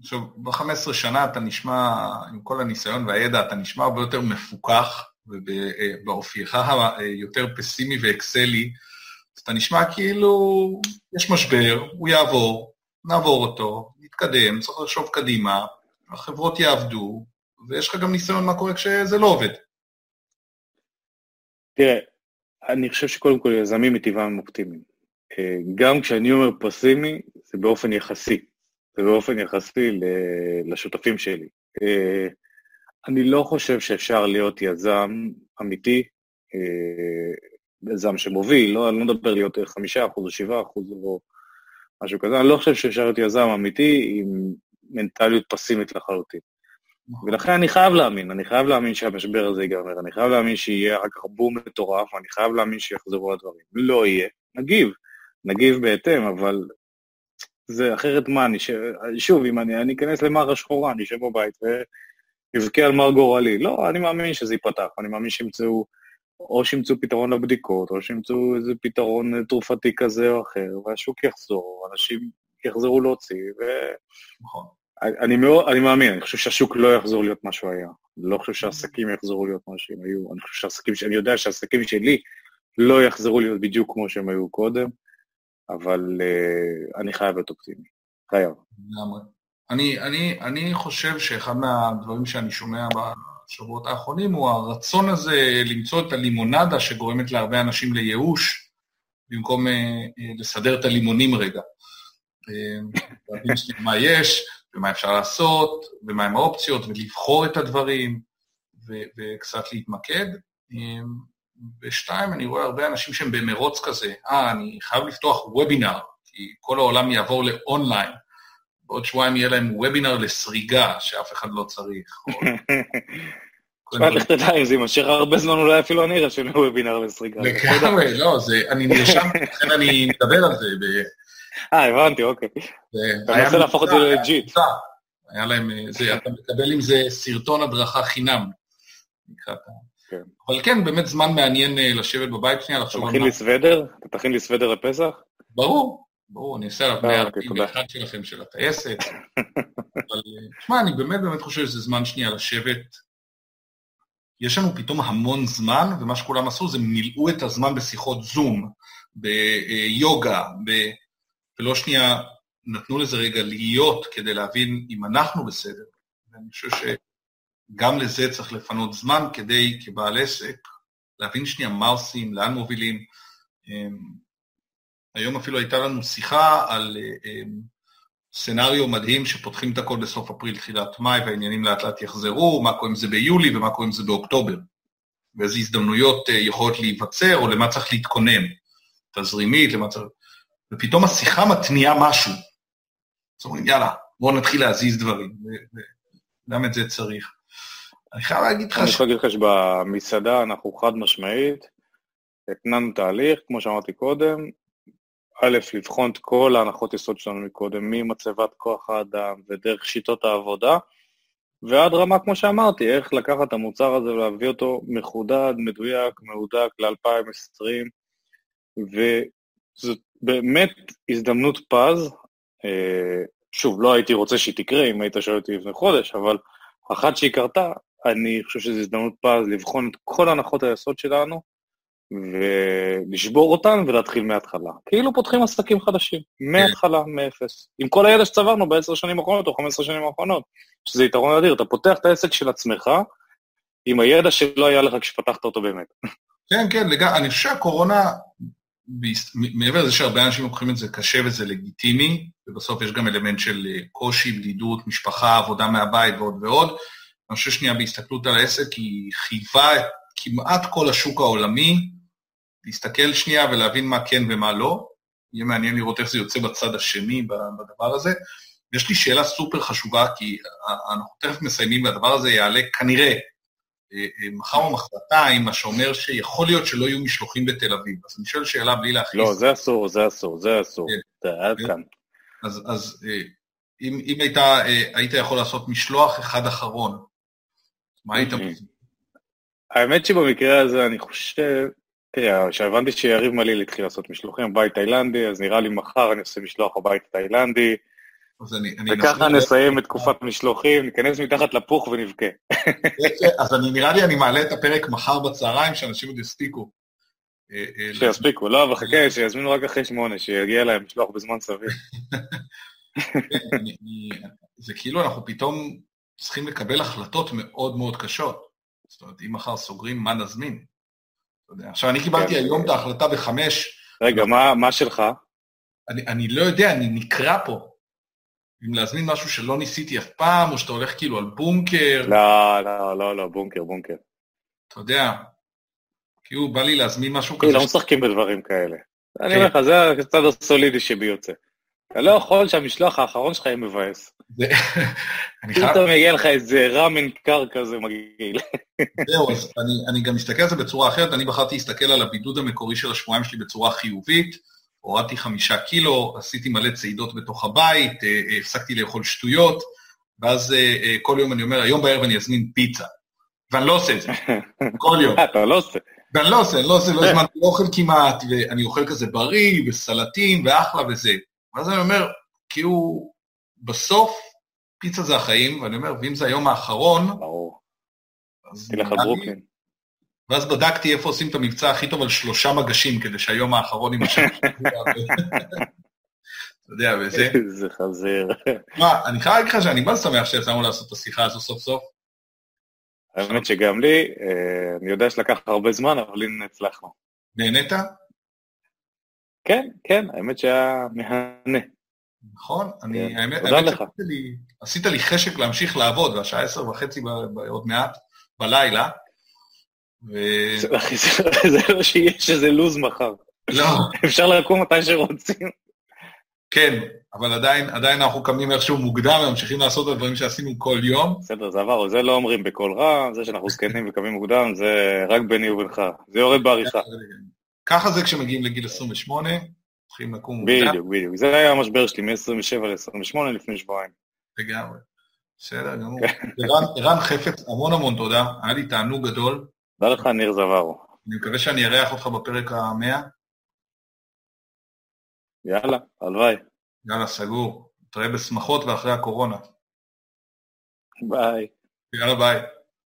עכשיו, ב-15 שנה אתה נשמע, עם כל הניסיון והידע, אתה נשמע הרבה יותר מפוקח, ובאופייך היותר פסימי ואקסלי, אתה נשמע כאילו יש משבר, הוא יעבור, נעבור אותו, נתקדם, צריך לחשוב קדימה, החברות יעבדו, ויש לך גם ניסיון מה קורה כשזה לא עובד. תראה, אני חושב שקודם כל יזמים מטבעם אופטימיים. אה, גם כשאני אומר פסימי, זה באופן יחסי. זה באופן יחסי לשותפים שלי. אה, אני לא חושב שאפשר להיות יזם אמיתי, אה, יזם שמוביל, לא, אני לא מדבר להיות חמישה אחוז או שבעה אחוז או משהו כזה, אני לא חושב שאפשר להיות יזם אמיתי עם מנטליות פסימית לחלוטין. ולכן אני חייב להאמין, אני חייב להאמין שהמשבר הזה ייגמר, אני חייב להאמין שיהיה אחר כך בום מטורף, אני חייב להאמין שיחזרו הדברים. לא יהיה, נגיב, נגיב בהתאם, אבל זה אחרת מה, אני ש... שוב, אם אני, אני אכנס למרה שחורה, אני אשב בבית ואבכה על מר גורלי. לא, אני מאמין שזה ייפתח, אני מאמין שימצאו, או שימצאו פתרון לבדיקות, או שימצאו איזה פתרון תרופתי כזה או אחר, והשוק יחזור, אנשים יחזרו להוציא, ו... נכון. אני, מאוד, אני מאמין, אני חושב שהשוק לא יחזור להיות מה שהוא היה. לא חושב שהעסקים יחזרו להיות מה שהם היו. אני חושב שהעסקים, אני יודע שהעסקים שלי לא יחזרו להיות בדיוק כמו שהם היו קודם. אבל uh, אני חייב להיות אופטימי. חייב. אני, אני, אני חושב שאחד מהדברים שאני שומע בשבועות האחרונים הוא הרצון הזה למצוא את הלימונדה שגורמת להרבה אנשים לייאוש, במקום uh, לסדר את הלימונים רגע. מה יש, ומה אפשר לעשות, ומהם האופציות, ולבחור את הדברים, ו- וקצת להתמקד. ושתיים, אני רואה הרבה אנשים שהם במרוץ כזה, אה, אני חייב לפתוח וובינר, כי כל העולם יעבור לאונליין. בעוד שבועיים יהיה להם וובינר לסריגה, שאף אחד לא צריך. תשמע, לך תדע, אם זה יימשך הרבה זמן, אולי אפילו אני ארשם וובינר לסריגה. לגמרי, לא, אני נרשם, לכן אני מדבר על זה. אה, הבנתי, אוקיי. אתה מנסה להפוך את זה legit. היה להם, אתה מקבל עם זה סרטון הדרכה חינם. כן. אבל כן, באמת זמן מעניין אה, לשבת בבית שנייה, לחשוב על מה... אתה תכין לי סוודר? אתה תכין לי סוודר לפסח? ברור, ברור, אני אעשה עליו 141 אה, שלכם של הטייסת. אבל תשמע, אה, אני באמת באמת חושב שזה זמן שנייה לשבת. יש לנו פתאום המון זמן, ומה שכולם עשו זה מילאו את הזמן בשיחות זום, ביוגה, ב... ולא שנייה נתנו לזה רגע להיות כדי להבין אם אנחנו בסדר. ואני חושב ש... גם לזה צריך לפנות זמן כדי, כבעל עסק, להבין שנייה מה עושים, לאן מובילים. אמ, היום אפילו הייתה לנו שיחה על אמ, סצנריו מדהים שפותחים את הכל בסוף אפריל, תחילת מאי, והעניינים לאט לאט יחזרו, מה קורה עם זה ביולי ומה קורה עם זה באוקטובר. ואיזה הזדמנויות אה, יכולות להיווצר, או למה צריך להתכונן. תזרימית, למה צריך... ופתאום השיחה מתניעה משהו. אז אומרים, יאללה, בואו נתחיל להזיז דברים. וגם את זה צריך. אני חייב להגיד לך... אני יכול להגיד לך שבמסעדה אנחנו חד משמעית, התנענו תהליך, כמו שאמרתי קודם, א', לבחון את כל ההנחות יסוד שלנו מקודם, ממצבת כוח האדם ודרך שיטות העבודה, ועד רמה, כמו שאמרתי, איך לקחת את המוצר הזה ולהביא אותו מחודד, מדויק, מהודק ל-2020, וזאת באמת הזדמנות פז. אה, שוב, לא הייתי רוצה שהיא תקרה אם היית שואל אותי לפני חודש, אבל אחת שהיא קרתה, אני חושב שזו הזדמנות פז לבחון את כל הנחות היסוד שלנו, ולשבור אותן ולהתחיל מההתחלה. כאילו פותחים עסקים חדשים, מההתחלה, מאפס. עם כל הידע שצברנו בעשר שנים האחרונות או חמש עשרה שנים האחרונות, שזה יתרון אדיר. אתה פותח את העסק של עצמך עם הידע שלא היה לך כשפתחת אותו באמת. כן, כן, לגמרי. אני חושב שהקורונה, מעבר לזה שהרבה אנשים לוקחים את זה קשה וזה לגיטימי, ובסוף יש גם אלמנט של אה, קושי, בדידות, משפחה, עבודה מהבית ועוד ועוד, אני חושב שנייה בהסתכלות על העסק, היא חייבה את כמעט כל השוק העולמי להסתכל שנייה ולהבין מה כן ומה לא. יהיה מעניין לראות איך זה יוצא בצד השני בדבר הזה. יש לי שאלה סופר חשובה, כי אנחנו תכף מסיימים והדבר הזה יעלה כנראה אה, אה, מחר או מחרתיים, מה שאומר שיכול להיות שלא יהיו משלוחים בתל אביב. אז אני שואל שאלה בלי להכניס... לא, זה אסור, זה אסור, זה אסור. כן. עד כן. כאן. אז, אז אה, אם, היית יכול לעשות משלוח אחד אחרון, מה היית... אוקיי. האמת שבמקרה הזה אני חושב, תראה, כשהבנתי שיריב מליל התחיל לעשות משלוחים בית תאילנדי, אז נראה לי מחר אני עושה משלוח הבית תאילנדי. וככה נסיים את תקופת המשלוחים, ניכנס מתחת לפוך ונבכה. אז אני נראה לי אני מעלה את הפרק מחר בצהריים, שאנשים עוד יספיקו. אה, אה, שיספיקו, לא, אבל חכה, שיזמינו רק אחרי שמונה, שיגיע להם משלוח בזמן סביר. כן, זה כאילו אנחנו פתאום צריכים לקבל החלטות מאוד מאוד קשות. זאת אומרת, אם מחר סוגרים, מה נזמין? עכשיו, אני קיבלתי כן. היום את ההחלטה בחמש. רגע, מה שלך? אני לא יודע, אני נקרא פה. אם להזמין משהו שלא ניסיתי אף פעם, או שאתה הולך כאילו על בונקר. לא, לא, לא, לא, בונקר, בונקר. אתה יודע, כאילו בא לי להזמין משהו כזה. לא משחקים בדברים כאלה. אני אומר לך, זה הצד הסולידי שבי יוצא. אתה לא יכול שהמשלוח האחרון שלך יהיה מבאס. פתאום יגיע לך איזה ראמן קר כזה מגעיל. זהו, אז אני גם מסתכל על זה בצורה אחרת, אני בחרתי להסתכל על הבידוד המקורי של השבועיים שלי בצורה חיובית. הורדתי חמישה קילו, עשיתי מלא צעידות בתוך הבית, אה, אה, הפסקתי לאכול שטויות, ואז אה, כל יום אני אומר, היום בערב אני אזמין פיצה. ואני לא עושה את זה, כל יום. אתה לא עושה. ואני לא עושה, אני לא עושה, לא הזמנתי אוכל כמעט, ואני אוכל כזה בריא, וסלטים, ואחלה וזה. ואז אני אומר, כאילו, בסוף, פיצה זה החיים, ואני אומר, ואם זה היום האחרון, ברור. תלך. ואז בדקתי איפה עושים את המבצע הכי טוב על שלושה מגשים, כדי שהיום האחרון יימשך. אתה יודע, וזה... איזה חזיר. מה, אני חייב להגיד לך שאני מה שמח שיצאנו לעשות את השיחה הזו סוף סוף. האמת שגם לי, אה, אני יודע שלקח הרבה זמן, אבל הנה הצלחנו. נהנית? כן, כן, האמת שהיה מהנה. נכון, אני, כן. האמת, האמת עשית לי חשק להמשיך לעבוד, והשעה עשר וחצי עוד מעט, בלילה, זה לא שיש איזה לו"ז מחר. לא. אפשר לקום מתי שרוצים. כן, אבל עדיין, עדיין אנחנו קמים איכשהו מוקדם וממשיכים לעשות את הדברים שעשינו כל יום. בסדר, זה עבר, זה לא אומרים בקול רע, זה שאנחנו זקנים וקמים מוקדם, זה רק ביני ובינך, זה יורד בעריכה. ככה זה כשמגיעים לגיל 28, צריכים לקום מוקדם. בדיוק, בדיוק, זה היה המשבר שלי מ-27 ל-28 לפני שבועיים. לגמרי, בסדר גמור. כן. ערן חפץ, המון המון תודה, היה לי תענוג גדול. תודה לך, ניר זווארו. אני מקווה שאני אארח אותך בפרק המאה. יאללה, הלוואי. יאללה, סגור. נתראה בשמחות ואחרי הקורונה. ביי. יאללה, ביי.